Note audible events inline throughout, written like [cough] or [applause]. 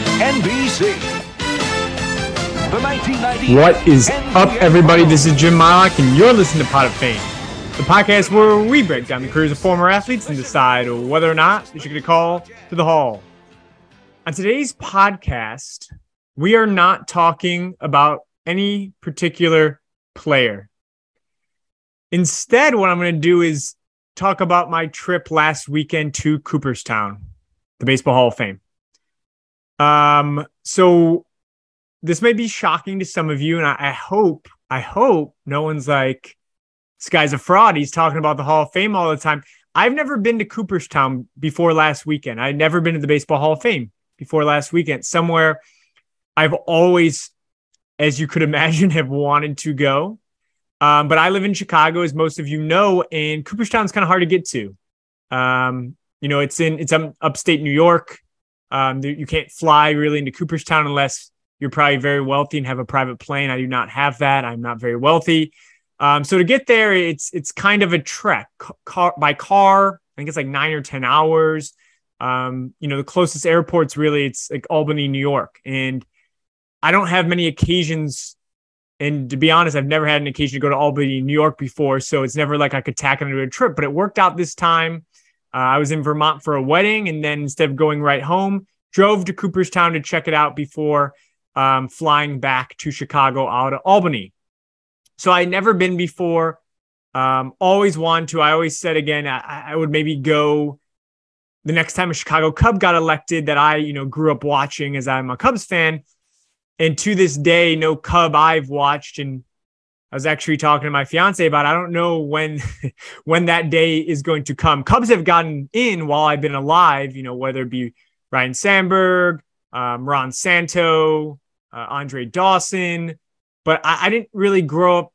On NBC. The 1990 What is up, everybody? This is Jim Mylock, and you're listening to Pod of Fame, the podcast where we break down the careers of former athletes and decide whether or not they should get a call to the Hall. On today's podcast, we are not talking about any particular player. Instead, what I'm going to do is talk about my trip last weekend to Cooperstown, the Baseball Hall of Fame. Um, so this may be shocking to some of you, and I, I hope, I hope no one's like, this guy's a fraud. He's talking about the Hall of Fame all the time. I've never been to Cooperstown before last weekend. I'd never been to the Baseball Hall of Fame before last weekend. Somewhere I've always, as you could [laughs] imagine, have wanted to go. Um, but I live in Chicago, as most of you know, and Cooperstown's kind of hard to get to. Um, you know, it's in it's um, upstate New York. Um, you can't fly really into Cooperstown unless you're probably very wealthy and have a private plane. I do not have that. I'm not very wealthy. Um, so to get there, it's it's kind of a trek car, by car. I think it's like nine or ten hours. Um, you know, the closest airport's really it's like Albany, New York, and I don't have many occasions and to be honest, I've never had an occasion to go to Albany, New York before. So it's never like I could tack it into a trip, but it worked out this time. Uh, I was in Vermont for a wedding. And then instead of going right home, drove to Cooperstown to check it out before um, flying back to Chicago out of Albany. So I would never been before. Um, always wanted to. I always said again, I, I would maybe go the next time a Chicago Cub got elected that I, you know, grew up watching as I'm a Cubs fan and to this day, no Cub I've watched. And I was actually talking to my fiance about. I don't know when [laughs] when that day is going to come. Cubs have gotten in while I've been alive. You know, whether it be Ryne Sandberg, um, Ron Santo, uh, Andre Dawson, but I, I, didn't really grow up.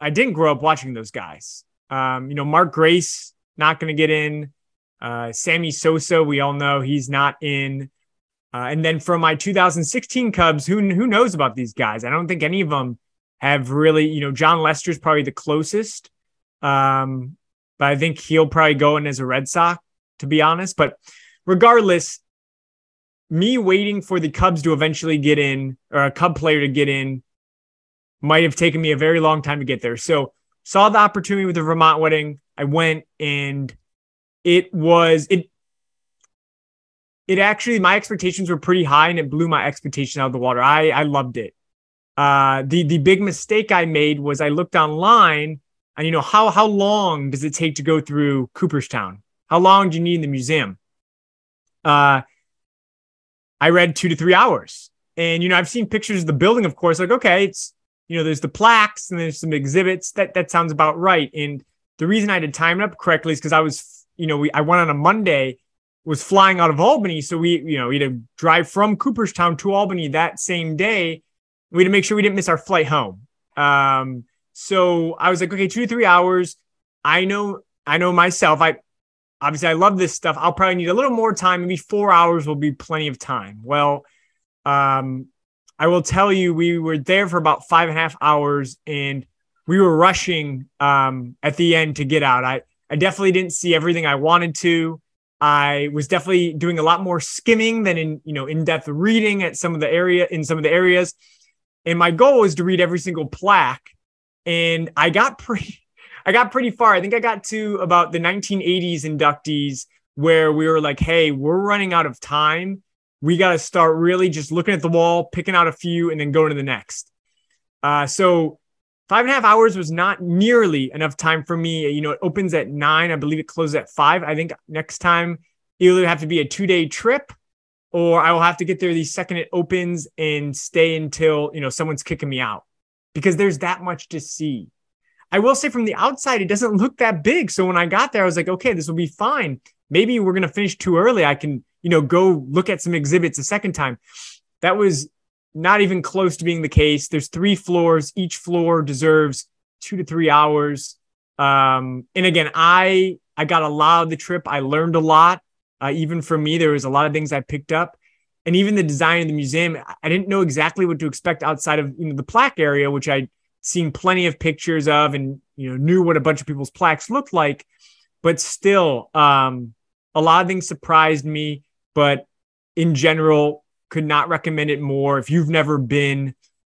I didn't grow up watching those guys. Um, you know, Mark Grace not going to get in. Uh, Sammy Sosa, we all know he's not in. Uh, and then from my 2016 Cubs, who who knows about these guys? I don't think any of them have really, you know, Jon Lester's probably the closest. Um, but I think he'll probably go in as a Red Sox, to be honest. But regardless, me waiting for the Cubs to eventually get in or a Cub player to get in might have taken me a very long time to get there. So saw the opportunity with the Vermont wedding. I went and it was it it actually my expectations were pretty high and it blew my expectation out of the water. I I loved it. Uh, the the big mistake I made was I looked online and you know how how long does it take to go through Cooperstown? How long do you need in the museum? Uh, I read two to three hours, and you know I've seen pictures of the building. Of course, like okay, it's you know there's the plaques and there's some exhibits. That that sounds about right. And the reason I did time it up correctly is because I was you know we I went on a Monday was flying out of Albany. So we, you know, we had to drive from Cooperstown to Albany that same day. We had to make sure we didn't miss our flight home. Um, so I was like, okay, two to three hours. I know, I know myself. I obviously I love this stuff. I'll probably need a little more time. Maybe four hours will be plenty of time. Well, um, I will tell you, we were there for about five and a half hours, and we were rushing um, at the end to get out. I I definitely didn't see everything I wanted to. I was definitely doing a lot more skimming than in, you know, in-depth reading at some of the area in some of the areas. And my goal was to read every single plaque. And I got [laughs] pretty I got pretty far. I think I got to about the 1980s inductees where we were like, hey, we're running out of time. We got to start really just looking at the wall, picking out a few, and then going to the next. Uh, so five and a half hours was not nearly enough time for me. You know, it opens at nine. I believe it closes at five. I think next time either have to be a two day trip or I will have to get there the second it opens and stay until, you know, someone's kicking me out because there's that much to see. I will say from the outside, it doesn't look that big. So when I got there, I was like, okay, this will be fine. Maybe we're going to finish too early. I can, you know, go look at some exhibits a second time. That was not even close to being the case. There's three floors. Each floor deserves two to three hours. Um, and again, I I got a lot of the trip. I learned a lot. Uh, even for me, there was a lot of things I picked up, and even the design of the museum. I didn't know exactly what to expect outside of you know the plaque area, which I'd seen plenty of pictures of, and you know knew what a bunch of people's plaques looked like. But still, um, a lot of things surprised me. But in general, Could not recommend it more. If you've never been,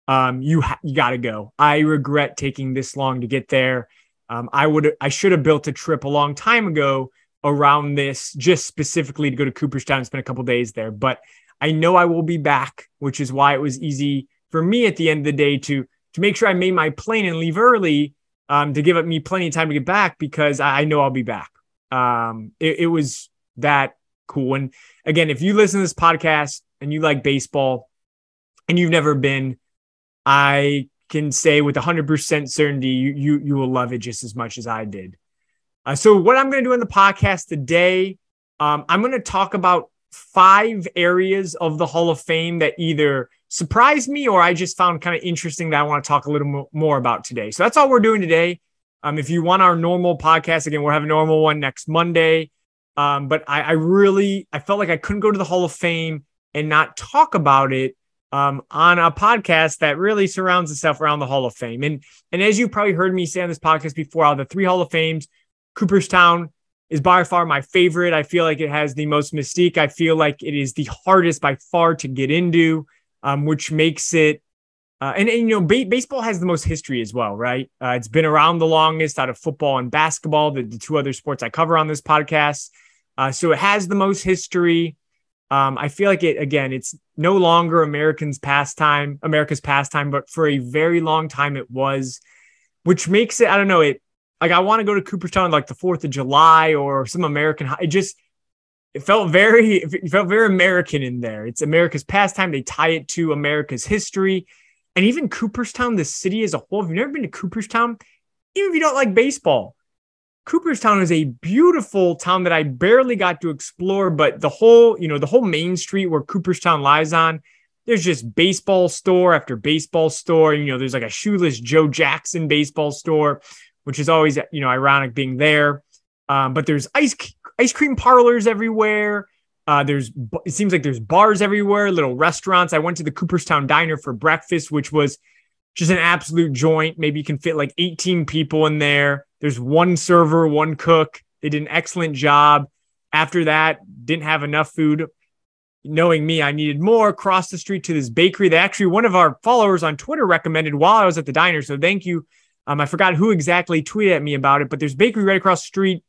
um, you ha- you got to go. I regret taking this long to get there. Um, I would I should have built a trip a long time ago around this, just specifically to go to Cooperstown and spend a couple days there. But I know I will be back, which is why it was easy for me at the end of the day to to make sure I made my plane and leave early um, to give me plenty of time to get back because I, I know I'll be back. Um, it, it was that cool. And again, if you listen to this podcast and you like baseball and you've never been, I can say with 100% certainty you you you will love it just as much as I did. Uh, so what I'm going to do in the podcast today, um, I'm going to talk about five areas of the Hall of Fame that either surprised me or I just found kind of interesting that I want to talk a little mo- more about today. So that's all we're doing today. Um, if you want our normal podcast, again, we'll have a normal one next Monday. Um, but I, I really I felt like I couldn't go to the Hall of Fame and not talk about it um, on a podcast that really surrounds itself around the Hall of Fame. And and as you probably heard me say on this podcast before, out of the three Hall of Fames, Cooperstown is by far my favorite. I feel like it has the most mystique. I feel like it is the hardest by far to get into, um, which makes it. Uh, and, and, you know, ba- baseball has the most history as well, right? Uh, it's been around the longest out of football and basketball, the, the two other sports I cover on this podcast. Uh, so it has the most history. Um, I feel like it again. It's no longer Americans' pastime, America's pastime, but for a very long time it was, which makes it. I don't know. It like I want to go to Cooperstown like the Fourth of July or some American. It just it felt very it felt very American in there. It's America's pastime. They tie it to America's history, and even Cooperstown, the city as a whole. If you've never been to Cooperstown, even if you don't like baseball, Cooperstown is a beautiful town that I barely got to explore, but the whole, you know, the whole main street where Cooperstown lies on, there's just baseball store after baseball store. You know, there's like a shoeless Joe Jackson baseball store, which is always, you know, ironic being there. Um, but there's ice ice cream parlors everywhere. Uh, there's it seems like there's bars everywhere, little restaurants. I went to the Cooperstown Diner for breakfast, which was just an absolute joint. Maybe you can fit like 18 people in there. There's one server, one cook. They did an excellent job. After that, didn't have enough food. Knowing me, I needed more. Across the street to this bakery that actually one of our followers on Twitter recommended while I was at the diner. So thank you. Um, I forgot who exactly tweeted at me about it, but there's bakery right across the street.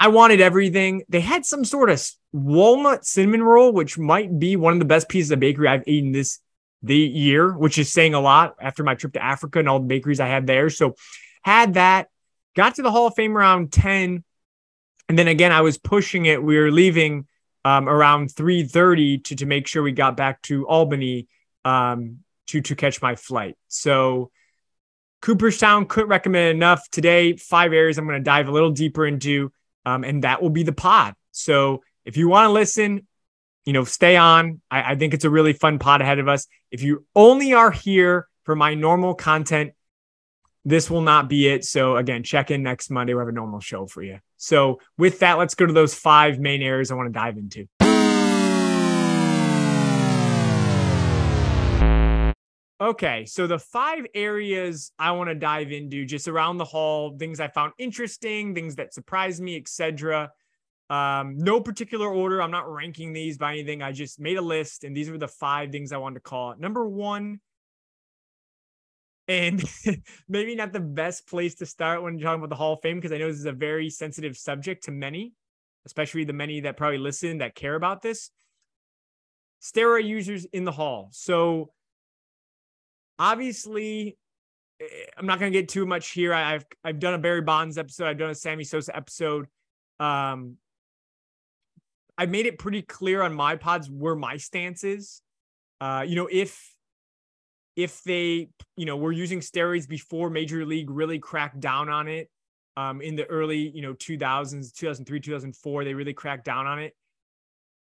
I wanted everything. They had some sort of walnut cinnamon roll, which might be one of the best pieces of bakery I've eaten this the year, which is saying a lot after my trip to Africa and all the bakeries I had there. So had that, got to the Hall of Fame around 10. And then again, I was pushing it. We were leaving um, around 3:30 to, to make sure we got back to Albany um, to, to catch my flight. So Cooperstown couldn't recommend enough today. Five areas I'm going to dive a little deeper into, um, and that will be the pod. So if you want to listen, you know, stay on. I, I think it's a really fun pod ahead of us. If you only are here for my normal content, this will not be it. So again, check in next Monday. We'll have a normal show for you. So with that, let's go to those five main areas I want to dive into. Okay, so the five areas I want to dive into just around the hall, things I found interesting, things that surprised me, etc. Um, no particular order. I'm not ranking these by anything. I just made a list, and these were the five things I wanted to call it. Number one, and [laughs] maybe not the best place to start when you're talking about the Hall of Fame, because I know this is a very sensitive subject to many, especially the many that probably listen that care about this. Steroid users in the Hall. So obviously, eh, I'm not going to get too much here. I've I've done a Barry Bonds episode. I've done a Sammy Sosa episode. Um, I made it pretty clear on my pods where my stance is. Uh, you know, if if they, you know, were using steroids before Major League really cracked down on it, um, in the early, you know, 2000s, 2003, 2004, they really cracked down on it.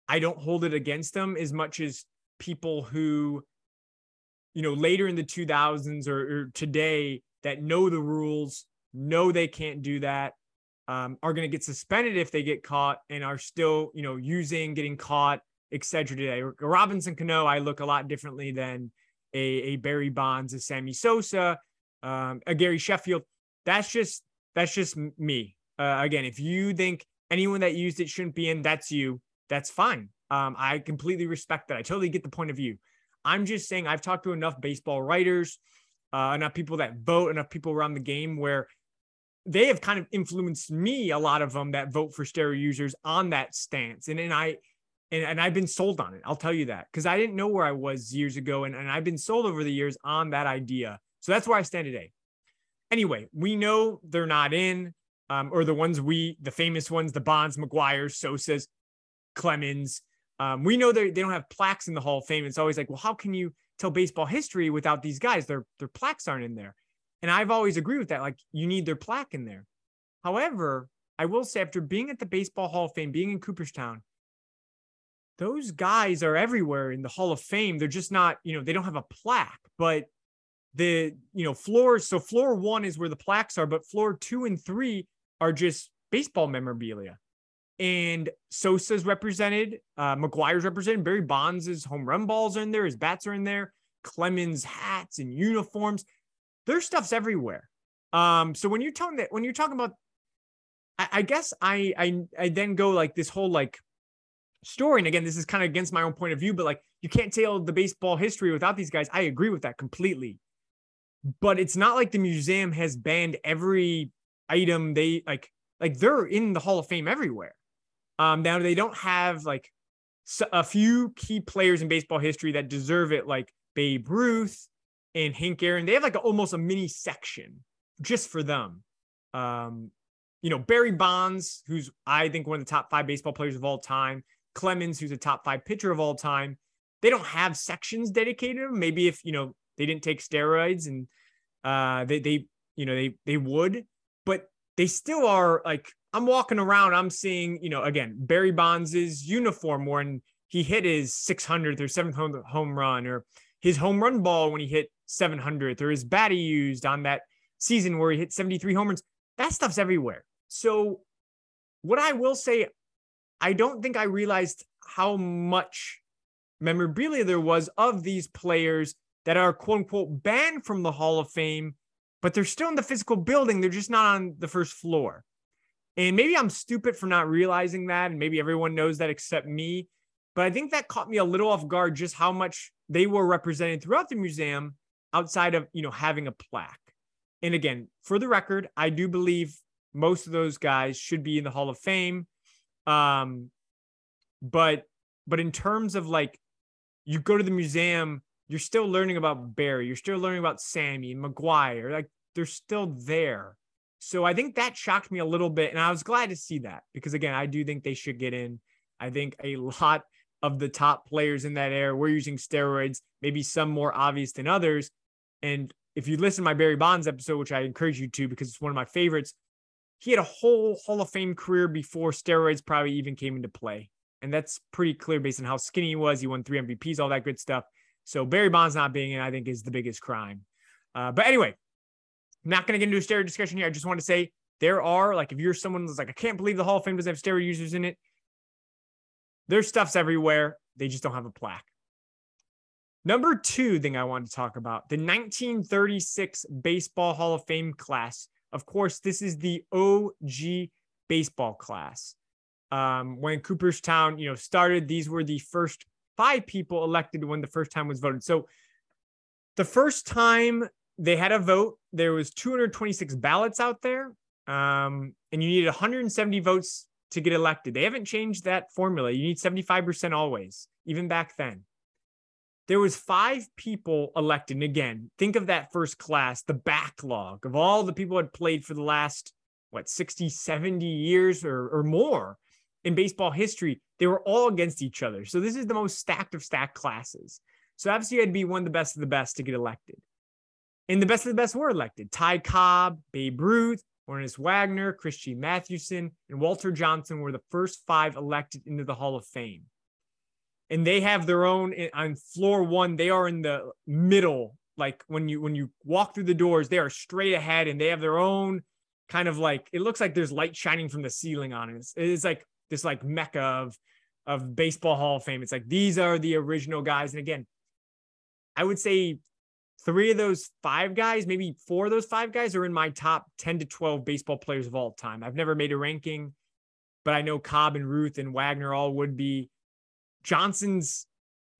I don't hold it against them as much as people who, you know, later in the 2000s or, or today that know the rules, know they can't do that, um, are going to get suspended if they get caught and are still, you know, using, getting caught, etc. Today, Robinson Cano, I look a lot differently than a, a Barry Bonds, a Sammy Sosa, um, a Gary Sheffield. That's just that's just me. Uh, again, if you think anyone that used it shouldn't be in, that's you. That's fine. Um, I completely respect that. I totally get the point of view. I'm just saying I've talked to enough baseball writers, uh, enough people that vote, enough people around the game where they have kind of influenced me, a lot of them that vote for steroid users on that stance. And, and I, and, and I've been sold on it. I'll tell you that because I didn't know where I was years ago. And, and I've been sold over the years on that idea. So that's where I stand today. Anyway, we know they're not in, um, or the ones we, the famous ones, the Bonds, McGwire, Sosa's, Clemens. Um, we know they they don't have plaques in the Hall of Fame. It's always like, well, how can you tell baseball history without these guys? Their their plaques aren't in there. And I've always agreed with that. Like you need their plaque in there. However, I will say after being at the Baseball Hall of Fame, being in Cooperstown, those guys are everywhere in the Hall of Fame. They're just not, you know, they don't have a plaque, but the, you know, floors. So floor one is where the plaques are, but floor two and three are just baseball memorabilia. And Sosa's represented, uh, McGwire's represented, Barry Bonds' home run balls are in there, his bats are in there, Clemens hats and uniforms. Their stuff's everywhere. Um, so when you're talking that when you're talking about I, I guess I, I I then go like this whole like story. And again, this is kind of against my own point of view, but like you can't tell the baseball history without these guys. I agree with that completely. But it's not like the museum has banned every item they like like they're in the Hall of Fame everywhere. Um, now they don't have like a few key players in baseball history that deserve it, like Babe Ruth and Hank Aaron. They have like a, almost a mini section just for them. Um, you know, Barry Bonds, who's I think one of the top five baseball players of all time, Clemens, who's a top five pitcher of all time. They don't have sections dedicated to them. Maybe if you know they didn't take steroids and uh, they they you know they they would, but they still are like I'm walking around, I'm seeing, you know, again, Barry Bonds' uniform when he hit his 600th or 700th home run, or his home run ball when he hit 700th, or his bat he used on that season where he hit 73 home runs. That stuff's everywhere. So, what I will say, I don't think I realized how much memorabilia there was of these players that are quote unquote banned from the Hall of Fame, but they're still in the physical building. They're just not on the first floor. And maybe I'm stupid for not realizing that. And maybe everyone knows that except me. But I think that caught me a little off guard just how much they were represented throughout the museum outside of, you know, having a plaque. And again, for the record, I do believe most of those guys should be in the Hall of Fame. Um, but but in terms of like you go to the museum, you're still learning about Barry, you're still learning about Sammy and McGwire. Like they're still there. So I think that shocked me a little bit. And I was glad to see that because, again, I do think they should get in. I think a lot of the top players in that era were using steroids, maybe some more obvious than others. And if you listen to my Barry Bonds episode, which I encourage you to because it's one of my favorites, he had a whole Hall of Fame career before steroids probably even came into play. And that's pretty clear based on how skinny he was. He won three MVPs, all that good stuff. So Barry Bonds not being in, I think, is the biggest crime. Uh, but anyway, not going to get into a steroid discussion here. I just want to say there are, like, if you're someone that's like, I can't believe the Hall of Fame doesn't have steroid users in it, There's stuff's everywhere. They just don't have a plaque. Number two thing I want to talk about the 1936 Baseball Hall of Fame class. Of course, this is the OG baseball class. Um, when Cooperstown, you know, started, these were the first five people elected when the first time was voted. So the first time they had a vote. There was 226 ballots out there, um, and you needed 170 votes to get elected. They haven't changed that formula. You need 75% always, even back then. There was five people elected. And again, think of that first class, the backlog of all the people had played for the last, what, 60, 70 years or, or more in baseball history. They were all against each other. So this is the most stacked of stacked classes. So obviously you had to be one of the best of the best to get elected. And the best of the best were elected. Ty Cobb, Babe Ruth, Honus Wagner, Chris Mathewson, and Walter Johnson were the first five elected into the Hall of Fame. And they have their own eh, on floor one, they are in the middle. Like when you when you walk through the doors, they are straight ahead and they have their own kind of like it looks like there's light shining from the ceiling on it. It's like this like mecca of of baseball hall of fame. It's like these are the original guys. And again, I would say three of those five guys, maybe four of those five guys are in my top 10 to 12 baseball players of all time. I've never made a ranking, but I know Cobb and Ruth and Wagner all would be. Johnson's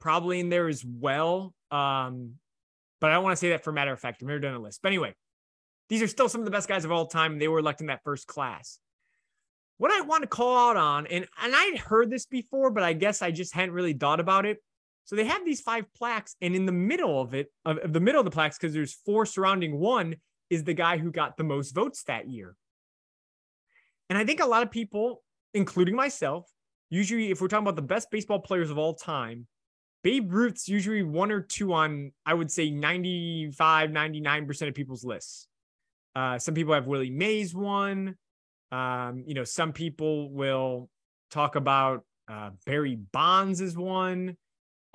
probably in there as well. Um, but I don't want to say that for matter of fact. I've never done a list. But anyway, these are still some of the best guys of all time. They were elected in that first class. What I want to call out on, and, and I'd heard this before, but I guess I just hadn't really thought about it. So they have these five plaques, and in the middle of it, of, the middle of the plaques, because there's four surrounding one, is the guy who got the most votes that year. And I think a lot of people, including myself, usually, if we're talking about the best baseball players of all time, Babe Ruth's usually one or two on, I would say, 95, 99% of people's lists. Uh, some people have Willie Mays one. Um, you know, some people will talk about uh, Barry Bonds as one.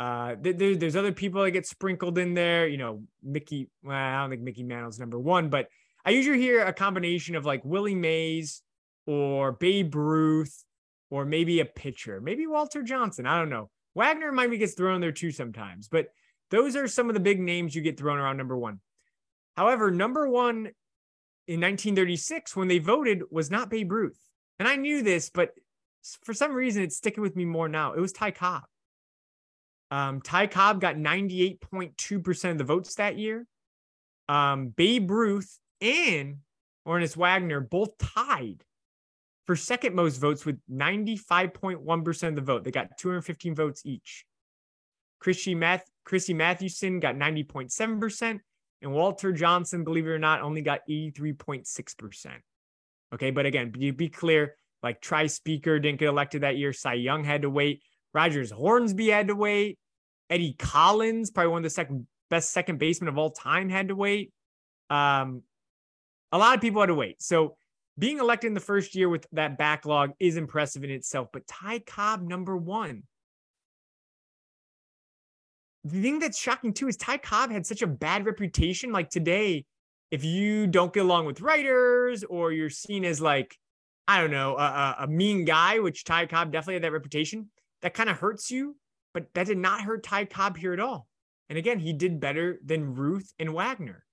Uh, there, there's other people that get sprinkled in there. You know, Mickey. Well, I don't think Mickey Mantle's number one, but I usually hear a combination of like Willie Mays or Babe Ruth or maybe a pitcher, maybe Walter Johnson. I don't know. Wagner might be gets thrown there too sometimes, but those are some of the big names you get thrown around number one. However, number one in 1936 when they voted was not Babe Ruth. And I knew this, but for some reason it's sticking with me more now. It was Ty Cobb. Um, Ty Cobb got 98.2% of the votes that year. Um, Babe Ruth and Honus Wagner both tied for second most votes with 95.1% of the vote. They got 215 votes each. Christy, Math- Mathewson got 90.7%, and Walter Johnson, believe it or not, only got 83.6%. Okay, but again, be, be clear like Tris Speaker didn't get elected that year. Cy Young had to wait. Rogers Hornsby had to wait. Eddie Collins, probably one of the second best second basemen of all time, had to wait. Um, a lot of people had to wait. So being elected in the first year with that backlog is impressive in itself. But Ty Cobb, number one. The thing that's shocking too is Ty Cobb had such a bad reputation. Like today, if you don't get along with writers or you're seen as like, I don't know, a, a mean guy, which Ty Cobb definitely had that reputation, that kind of hurts you. But that did not hurt Ty Cobb here at all. And again, he did better than Ruth and Wagner.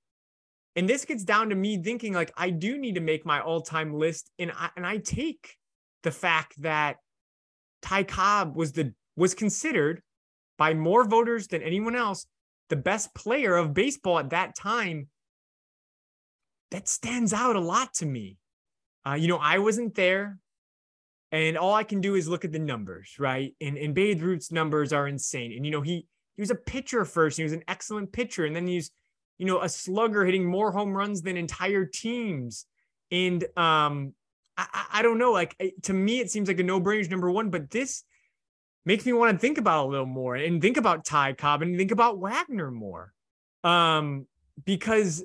And this gets down to me thinking like I do need to make my all-time list, and I, and I take the fact that Ty Cobb was the was considered by more voters than anyone else the best player of baseball at that time. That stands out a lot to me. Uh, you know, I wasn't there, and all I can do is look at the numbers, right? And and Babe Ruth's numbers are insane. And you know, he he was a pitcher first. He was an excellent pitcher, and then he's you know, a slugger hitting more home runs than entire teams. And um, I, I don't know. Like to me, it seems like a no-brainer number one, but this makes me want to think about a little more and think about Ty Cobb and think about Wagner more. Um, because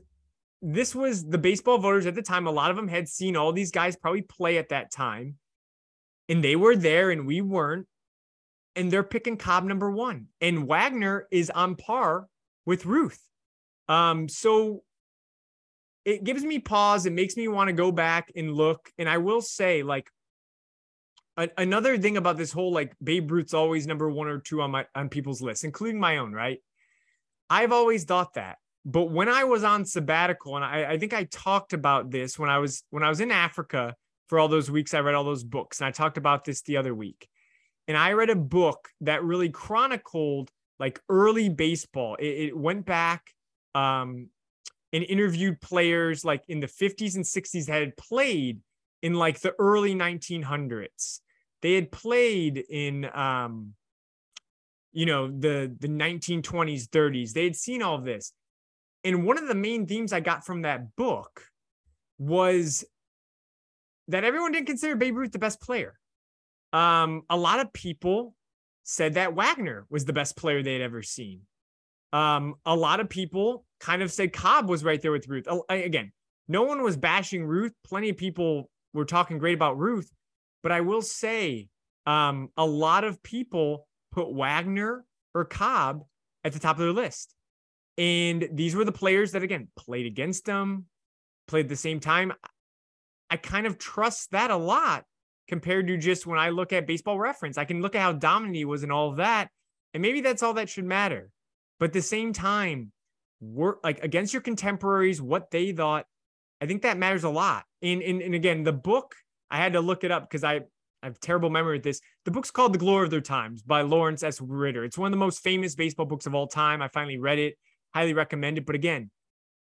this was the baseball voters at the time. A lot of them had seen all these guys probably play at that time, and they were there and we weren't. And they're picking Cobb number one. And Wagner is on par with Ruth. Um, so it gives me pause. It makes me want to go back and look. And I will say, like, a- another thing about this whole like Babe Ruth's always number one or two on my on people's list, including my own, right? I've always thought that. But when I was on sabbatical, and I, I think I talked about this when I was when I was in Africa for all those weeks, I read all those books, and I talked about this the other week. And I read a book that really chronicled like early baseball. It, it went back um, and interviewed players like in the 50s and 60s that had played in like the early 1900s. They had played in, um, you know, the the 1920s, 30s. They had seen all this, and one of the main themes I got from that book was that everyone didn't consider Babe Ruth the best player. Um, a lot of people said that Wagner was the best player they had ever seen. Um, a lot of people kind of said Cobb was right there with Ruth. Again, no one was bashing Ruth. Plenty of people were talking great about Ruth, but I will say um, a lot of people put Wagner or Cobb at the top of their list. And these were the players that, again, played against them, played the same time. I kind of trust that a lot compared to just when I look at baseball reference. I can look at how dominant he was and all of that. And maybe that's all that should matter. But at the same time, work like against your contemporaries, what they thought, I think that matters a lot. And, and, and again, the book, I had to look it up because I, I have terrible memory with this. The book's called The Glory of Their Times by Lawrence S. Ritter. It's one of the most famous baseball books of all time. I finally read it, highly recommend it. But again,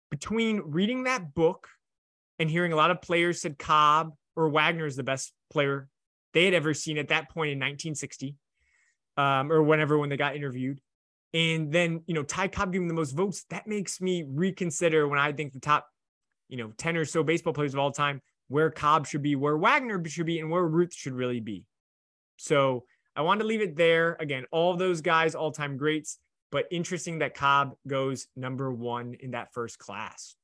between reading that book and hearing a lot of players said Cobb or Wagner is the best player they had ever seen at that point in 1960, um, or whenever when they got interviewed. And then, you know, Ty Cobb giving the most votes, that makes me reconsider when I think the top, you know, 10 or so baseball players of all time, where Cobb should be, where Wagner should be, and where Ruth should really be. So I wanted to leave it there. Again, all those guys, all time greats, but interesting that Cobb goes number one in that first class.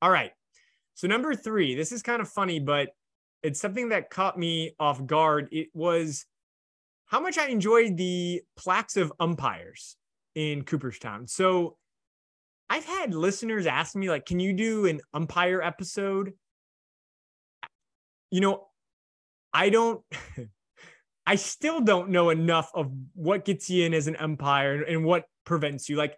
All right. So, number three, this is kind of funny, but it's something that caught me off guard. It was how much I enjoyed the plaques of umpires in Cooperstown. So I've had listeners ask me, like, can you do an umpire episode? You know, I don't, [laughs] I still don't know enough of what gets you in as an umpire and what prevents you. Like,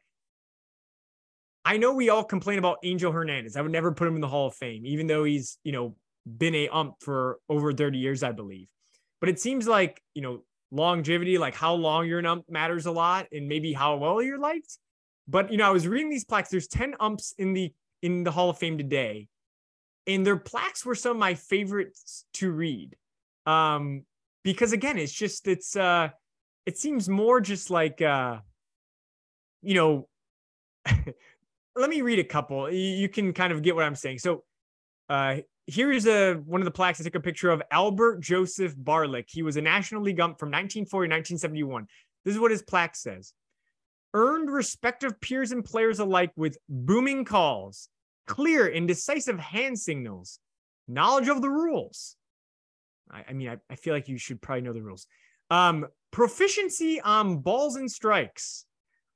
I know we all complain about Angel Hernandez. I would never put him in the Hall of Fame, even though he's, you know, been a ump for over 30 years, I believe. But it seems like, you know, longevity, like how long you're an ump matters a lot and maybe how well you're liked. But you know, I was reading these plaques. There's 10 umps in the in the Hall of Fame today. And their plaques were some of my favorites to read. Um, because again, it's just it's uh it seems more just like uh you know [laughs] let me read a couple. You can kind of get what I'm saying. So uh here's a one of the plaques I took a picture of Albert Joseph Barlick. He was a National League ump from 1940 to 1971. This is what his plaque says. Earned respect of peers and players alike with booming calls, clear and decisive hand signals, knowledge of the rules. I, I mean, I, I, feel like you should probably know the rules. Um, proficiency on balls and strikes,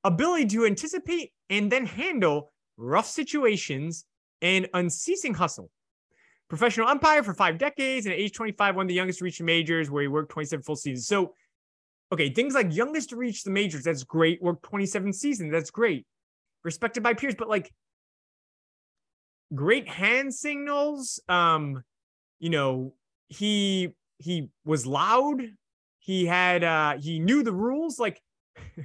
ability to anticipate and then handle rough situations, and unceasing hustle. Professional umpire for five decades, and at age 25, one of the youngest to reach the majors, where he worked 27 full seasons. So, okay, things like youngest to reach the majors, that's great. Worked 27 seasons, that's great. Respected by peers, but like great hand signals. Um, you know, he he was loud. He had uh he knew the rules. Like, [laughs]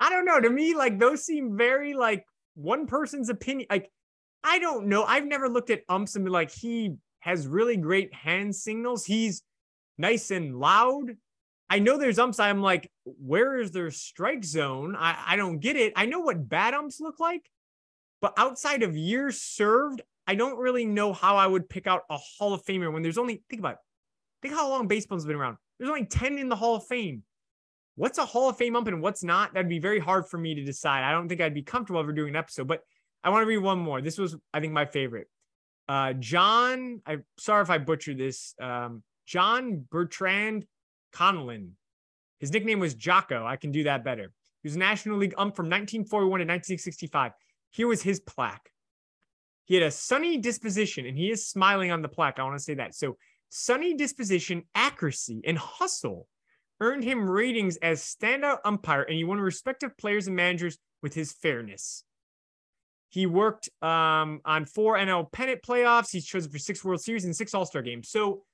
I don't know. To me, like those seem very like one person's opinion. Like I don't know. I've never looked at umps and be like, he has really great hand signals. He's nice and loud. I know there's umps. I'm like, where is their strike zone? I, I don't get it. I know what bad umps look like, but outside of years served, I don't really know how I would pick out a Hall of Famer when there's only, think about it. Think how long baseball's been around. There's only 10 in the Hall of Fame. What's a Hall of Fame ump and what's not? That'd be very hard for me to decide. I don't think I'd be comfortable ever doing an episode, but I want to read one more. This was, I think, my favorite. Uh, John, I'm sorry if I butchered this. Um, John Bertrand Conlan. His nickname was Jocko. I can do that better. He was a National League ump from 1941 to 1965. Here was his plaque. He had a sunny disposition, and he is smiling on the plaque. I want to say that. So, sunny disposition, accuracy, and hustle earned him ratings as standout umpire, and he won respective players and managers with his fairness. He worked um, on four NL pennant playoffs. He's chosen for six World Series and six All Star games. So,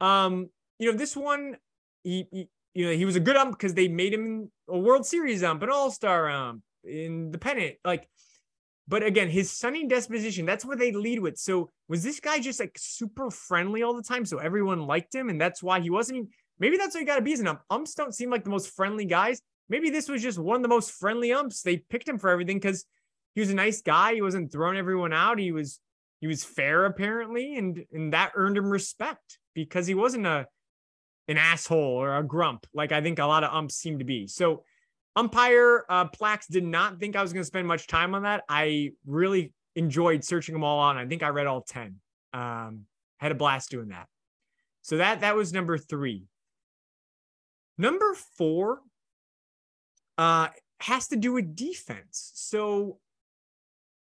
um, you know, this one, he, he, you know, he was a good ump because they made him a World Series ump, an All Star ump in the pennant. Like, but again, his sunny disposition, that's what they lead with. So, was this guy just like super friendly all the time? So everyone liked him, and that's why he wasn't. Maybe that's what you got to be as an ump. Umps don't seem like the most friendly guys. Maybe this was just one of the most friendly umps. They picked him for everything because he was a nice guy. He wasn't throwing everyone out. He was he was fair apparently, and and that earned him respect because he wasn't a an asshole or a grump like I think a lot of umps seem to be. So umpire uh, plaques did not think I was going to spend much time on that. I really enjoyed searching them all on. I think I read all ten. Um, had a blast doing that. So that that was number three. Number four uh, has to do with defense. So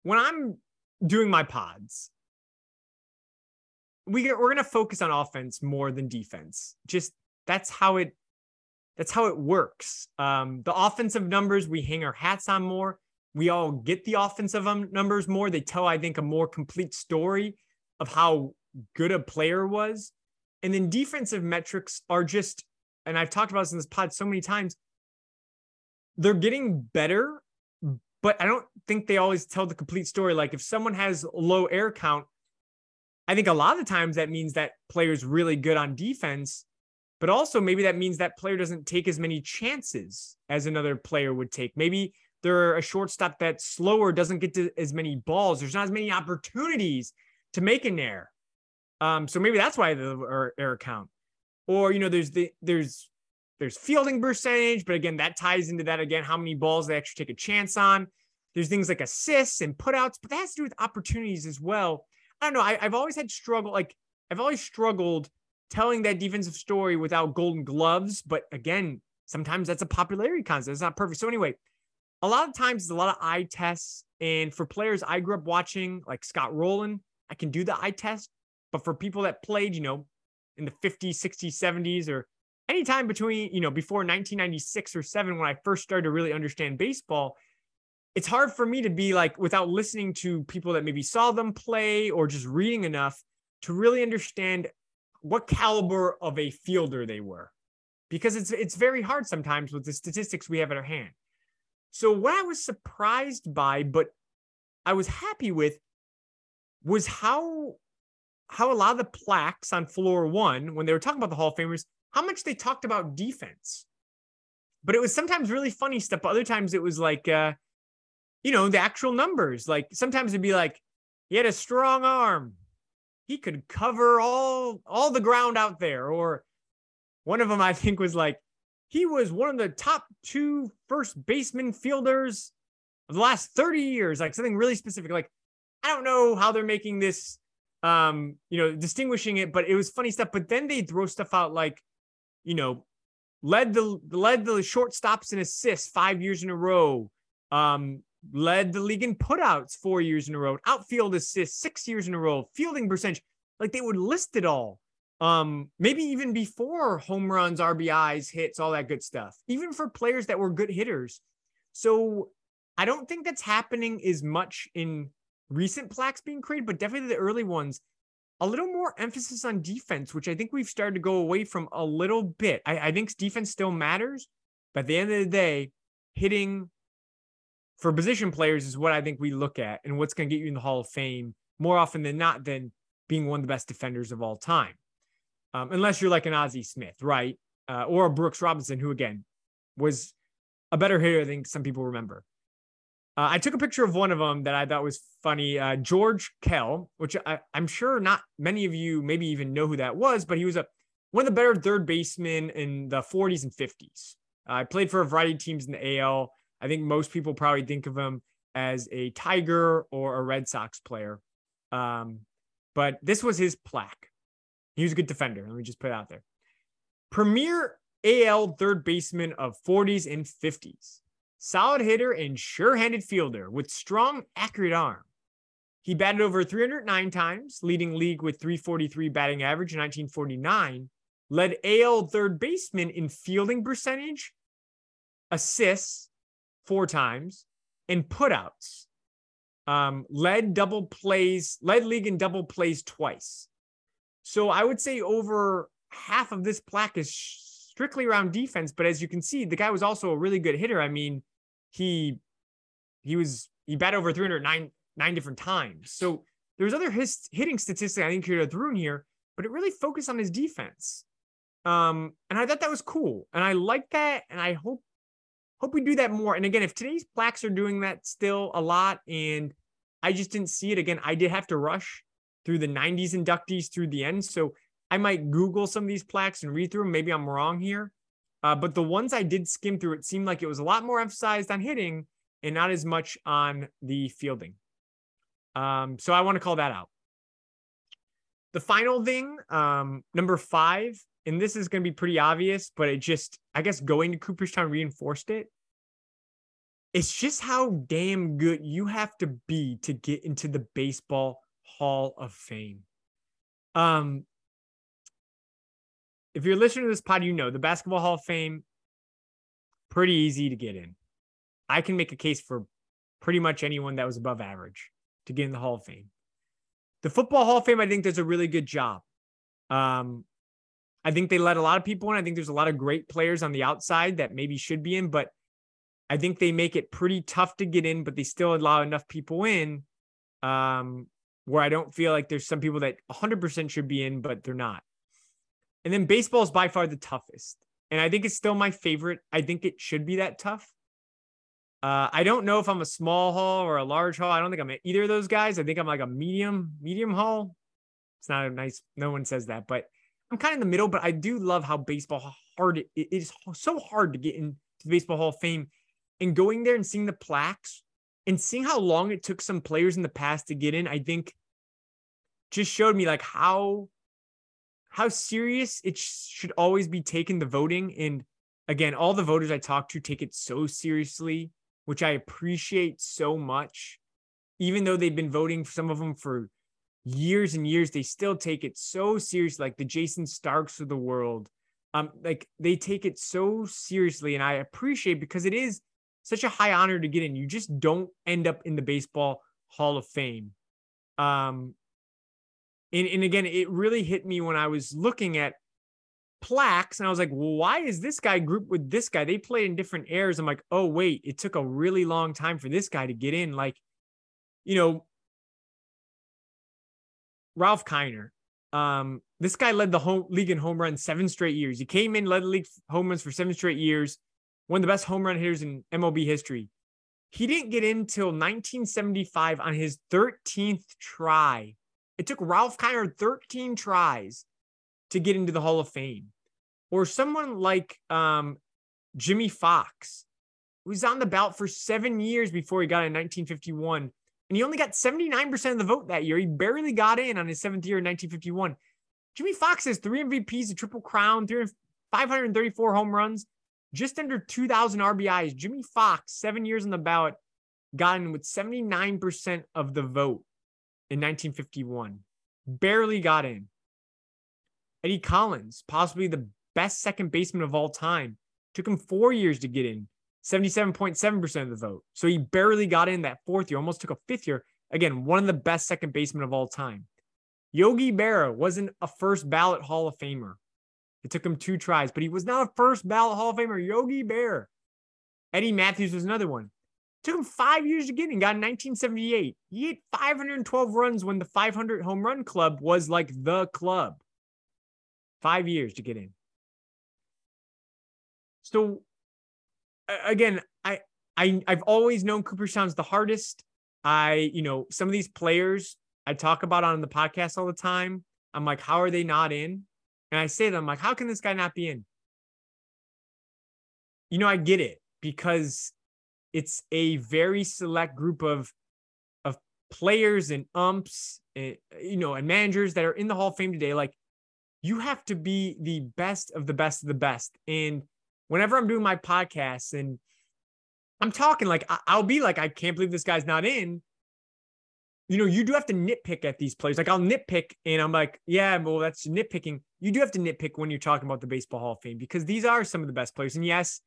when I'm doing my pods, we we're gonna focus on offense more than defense. Just that's how it that's how it works. Um, the offensive numbers we hang our hats on more. We all get the offensive numbers more. They tell, I think, a more complete story of how good a player was. And then defensive metrics are just, and I've talked about this in this pod so many times, they're getting better, but I don't think they always tell the complete story. Like if someone has low air count, I think a lot of the times that means that player's really good on defense, but also maybe that means that player doesn't take as many chances as another player would take. Maybe they're a shortstop that's slower, doesn't get to as many balls. There's not as many opportunities to make an error. Um, so maybe that's why the error count. Or you know, there's the there's there's fielding percentage, but again, that ties into that again, how many balls they actually take a chance on. There's things like assists and putouts, but that has to do with opportunities as well. I don't know. I, I've always had struggle, like I've always struggled telling that defensive story without golden gloves. But again, sometimes that's a popularity contest. It's not perfect. So anyway, a lot of times it's a lot of eye tests. And for players I grew up watching, like Scott Rolen, I can do the eye test. But for people that played, you know, in the 50s, 60s, 70s, or anytime between, you know, before 1996 or seven, when I first started to really understand baseball, it's hard for me to be like, without listening to people that maybe saw them play or just reading enough to really understand what caliber of a fielder they were. Because it's it's very hard sometimes with the statistics we have at our hand. So what I was surprised by, but I was happy with, was how how a lot of the plaques on floor one, when they were talking about the Hall of Famers, how much they talked about defense. But it was sometimes really funny stuff. But other times it was like, uh, you know, the actual numbers. Like sometimes it'd be like, he had a strong arm. He could cover all all the ground out there. Or one of them I think was like, he was one of the top two first baseman fielders of the last 30 years, like something really specific. Like, I don't know how they're making this um, you know, distinguishing it, but it was funny stuff. But then they throw stuff out like, you know, led the led the shortstops and assists five years in a row. Um, led the league in putouts four years in a row, outfield assists six years in a row, fielding percentage. Like they would list it all. Um, maybe even before home runs, RBIs, hits, all that good stuff, even for players that were good hitters. So I don't think that's happening as much in recent plaques being created, but definitely the early ones, a little more emphasis on defense, which I think we've started to go away from a little bit. I, I think defense still matters, but at the end of the day, hitting for position players is what I think we look at and what's going to get you in the Hall of Fame more often than not than being one of the best defenders of all time. Um, unless you're like an Ozzie Smith, right? Uh, or a Brooks Robinson, who again was a better hitter than some people remember. Uh, I took a picture of one of them that I thought was funny. Uh, George Kell, which I, am sure not many of you maybe even know who that was, but he was a one of the better third basemen in the 40s and 50s. Uh, I played for a variety of teams in the AL. I think most people probably think of him as a Tiger or a Red Sox player. Um, but this was his plaque. He was a good defender. Let me just put it out there. Premier AL third baseman of 40s and 50s solid hitter and sure handed fielder with strong, accurate arm. He batted over 309 times, leading league with 343 batting average in 1949, led AL third baseman in fielding percentage, assists four times, and putouts. Um, led double plays, led league in double plays twice. So I would say over half of this plaque is strictly around defense. But as you can see, the guy was also a really good hitter. I mean, he he was he batted over 309 nine different times. So there's other his, hitting statistics I think could have thrown here, but it really focused on his defense. Um, and I thought that was cool, and I like that, and I hope hope we do that more. And again, if today's plaques are doing that still a lot, and I just didn't see it again, I did have to rush through the 90s inductees through the end, so I might Google some of these plaques and read through them. Maybe I'm wrong here, uh, but the ones I did skim through, it seemed like it was a lot more emphasized on hitting and not as much on the fielding. Um, so I want to call that out. The final thing, um, number five, and this is going to be pretty obvious, but it just, I guess, going to Cooperstown reinforced it. It's just how damn good you have to be to get into the Baseball Hall of Fame. Um, if you're listening to this pod, you know the Basketball Hall of Fame, pretty easy to get in. I can make a case for pretty much anyone that was above average to get in the Hall of Fame. The Football Hall of Fame, I think, does a really good job. Um, I think they let a lot of people in. I think there's a lot of great players on the outside that maybe should be in, but I think they make it pretty tough to get in, but they still allow enough people in um, where I don't feel like there's some people that 100% should be in, but they're not. And then baseball is by far the toughest. And I think it's still my favorite. I think it should be that tough. Uh, I don't know if I'm a small hall or a large hall. I don't think I'm either of those guys. I think I'm like a medium, medium hall. It's not a nice, no one says that, but I'm kind of in the middle. But I do love how baseball hard it is so hard to get into the Baseball Hall of Fame and going there and seeing the plaques and seeing how long it took some players in the past to get in. I think just showed me like how how serious it should always be taken the voting. And again all the voters i talk to take it so seriously which i appreciate so much. Even though they've been voting some of them for years and years they still take it so serious like the Jayson Starks of the world. Um like they take it so seriously and i appreciate because it is such a high honor to get in. You just don't end up in the baseball hall of fame. Um and, and again, it really hit me when I was looking at plaques and I was like, well, why is this guy grouped with this guy? They played in different eras. I'm like, oh, wait, it took a really long time for this guy to get in. Like, you know, Ralph Kiner. Um, this guy led the home league in home runs seven straight years. He came in, led the league home runs for seven straight years, one of the best home run hitters in MLB history. He didn't get in till 1975 on his 13th try. It took Ralph Kiner 13 tries to get into the Hall of Fame. Or someone like um, Jimmie Foxx, who was on the ballot for seven years before he got in 1951. And he only got 79% of the vote that year. He barely got in on his seventh year in 1951. Jimmie Foxx has three MVPs, a triple crown, 534 home runs, just under 2,000 RBIs. Jimmie Foxx, seven years on the ballot, got in with 79% of the vote in 1951. Barely got in. Eddie Collins, possibly the best second baseman of all time, took him four years to get in, 77.7% of the vote. So he barely got in that fourth year, almost took a fifth year. Again, one of the best second basemen of all time. Yogi Berra wasn't a first ballot Hall of Famer. It took him two tries, but he was not a first ballot Hall of Famer. Yogi Berra. Eddie Mathews was another one. Took him five years to get in. Got in 1978. He hit 512 runs when the 500 home run club was like the club. Five years to get in. So again, I I I've always known Cooperstown's the hardest. I you know some of these players I talk about on the podcast all the time. I'm like, how are they not in? And I say to them, like, how can this guy not be in? You know, I get it because it's a very select group of of players and umps, and, eh, you know, and managers that are in the Hall of Fame today. Like you have to be the best of the best of the best. And whenever I'm doing my podcasts and I'm talking like I'll be like, I can't believe this guy's not in. You know, you do have to nitpick at these players. Like I'll nitpick and I'm like, yeah, well, that's nitpicking. You do have to nitpick when you're talking about the Baseball Hall of Fame because these are some of the best players. And yes,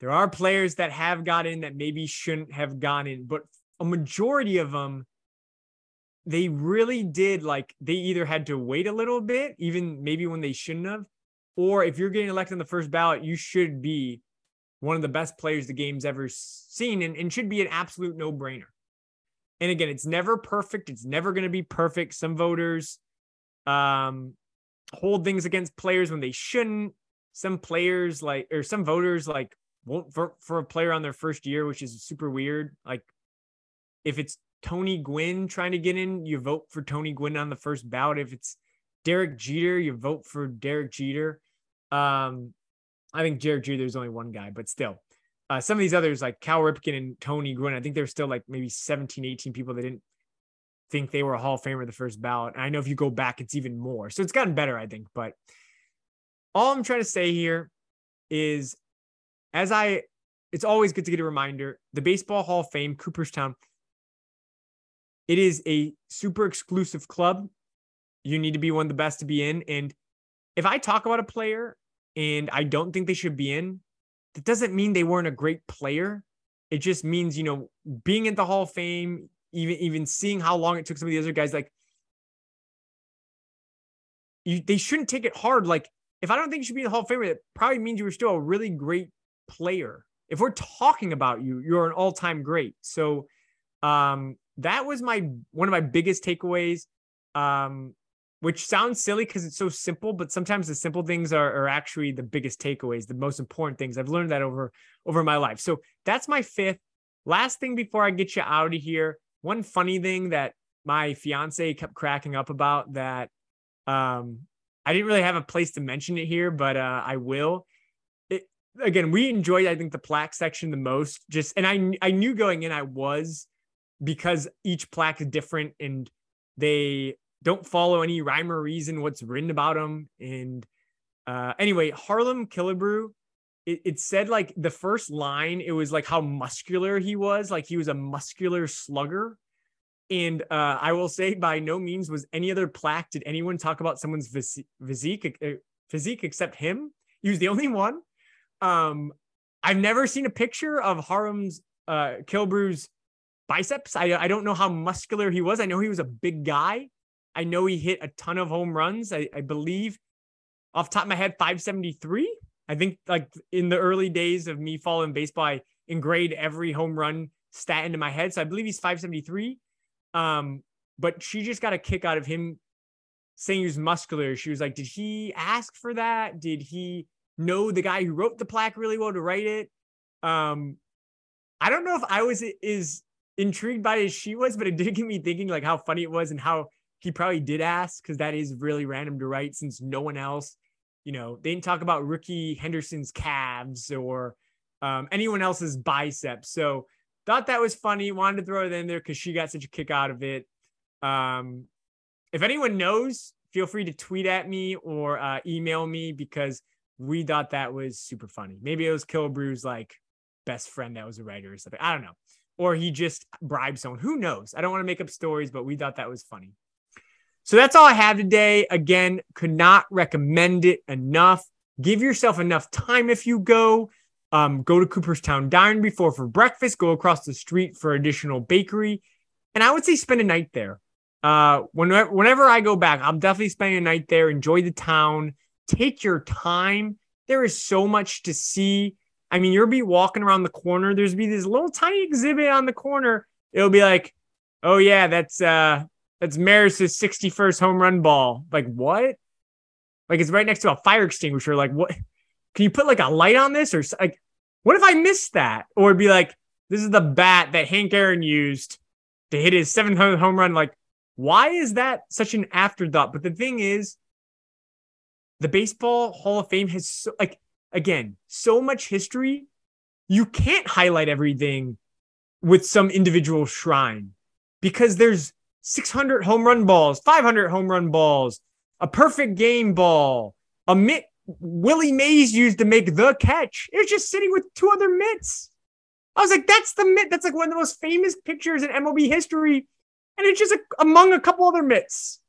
there are players that have got in that maybe shouldn't have gone in, but a majority of them, they really did like they either had to wait a little bit, even maybe when they shouldn't have, or if you're getting elected on the first ballot, you should be one of the best players the game's ever seen and, and should be an absolute no brainer. And again, it's never perfect. It's never going to be perfect. Some voters um, hold things against players when they shouldn't. Some players like, or some voters like won't for, for a player on their first year, which is super weird. Like if it's Tony Gwynn trying to get in, you vote for Tony Gwynn on the first ballot. If it's Derek Jeter, you vote for Derek Jeter. Um, I think Derek Jeter, there's only one guy, but still. Uh, some of these others like Cal Ripken and Tony Gwynn, I think there's still like maybe 17, 18 people that didn't think they were a Hall of Famer the first ballot. And I know if you go back, it's even more. So it's gotten better, I think. But all I'm trying to say here is as I, it's always good to get a reminder the Baseball Hall of Fame, Cooperstown, it is a super exclusive club. You need to be one of the best to be in. And if I talk about a player and I don't think they should be in, that doesn't mean they weren't a great player. It just means, you know, being in the Hall of Fame, even even seeing how long it took some of the other guys, like you, they shouldn't take it hard. Like if I don't think you should be in the Hall of Fame, it probably means you were still a really great player. If we're talking about you, you're an all-time great. So um, that was my one of my biggest takeaways. Um, which sounds silly because it's so simple, but sometimes the simple things are, are actually the biggest takeaways, the most important things. I've learned that over over my life. So that's my fifth. Last thing before I get you out of here, one funny thing that my fiance kept cracking up about that um, I didn't really have a place to mention it here, but uh, I will. Again, we enjoyed, I think, the plaque section the most. Just and I I knew going in I was because each plaque is different and they don't follow any rhyme or reason what's written about them. And uh, anyway, Harmon Killebrew, it, it said like the first line, it was like how muscular he was, like he was a muscular slugger. And uh, I will say, by no means was any other plaque did anyone talk about someone's physique uh, physique except him. He was the only one. Um, I've never seen a picture of Harmon's uh, Killebrew's biceps. I I don't know how muscular he was. I know he was a big guy. I know he hit a ton of home runs. I, I believe off top of my head, 573. I think like in the early days of me following baseball, I engraved every home run stat into my head. So I believe he's 573. Um, but she just got a kick out of him saying he was muscular. She was like, Did he ask for that? Did he know the guy who wrote the plaque really well to write it? Um, I don't know if I was as intrigued by it as she was, but it did get me thinking like how funny it was and how he probably did ask because that is really random to write since no one else, you know, they didn't talk about Rickey Henderson's calves or um, anyone else's biceps. So thought that was funny. Wanted to throw it in there because she got such a kick out of it. Um, if anyone knows, feel free to tweet at me or uh, email me because we thought that was super funny. Maybe it was Killebrew's like best friend that was a writer or something. I don't know. Or he just bribed someone. Who knows? I don't want to make up stories, but we thought that was funny. So that's all I have today. Again, could not recommend it enough. Give yourself enough time if you go. Um, go to Cooperstown Dine before for breakfast. Go across the street for additional bakery, and I would say spend a night there. Uh, whenever whenever I go back, I'm definitely spending a night there. Enjoy the town. Take your time. There is so much to see. I mean, you'll be walking around the corner. There's be this little tiny exhibit on the corner. It'll be like, oh yeah, that's uh that's Maris's 61st home run ball. Like what? Like it's right next to a fire extinguisher. Like what? Can you put like a light on this or like what if I missed that? Or be like this is the bat that Hank Aaron used to hit his 700th home run. Like why is that such an afterthought? But the thing is, the Baseball Hall of Fame has so, like again so much history. You can't highlight everything with some individual shrine because there's 600 home run balls, 500 home run balls, a perfect game ball, a mitt Willie Mays used to make the catch. It was just sitting with two other mitts. I was like, that's the mitt. That's like one of the most famous pictures in MLB history. And it's just a, among a couple other mitts.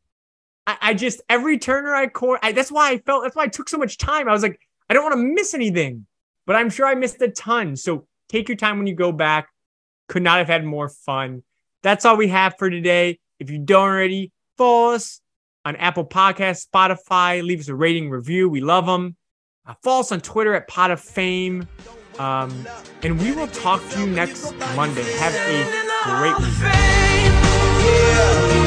I, I just, every turner I caught, I, that's why I felt, that's why I took so much time. I was like, I don't want to miss anything, but I'm sure I missed a ton. So take your time when you go back. Could not have had more fun. That's all we have for today. If you don't already, follow us on Apple Podcasts, Spotify. Leave us a rating review. We love them. Uh, follow us on Twitter at Pod of Fame. Um, and we will talk to you next Monday. Have a great week.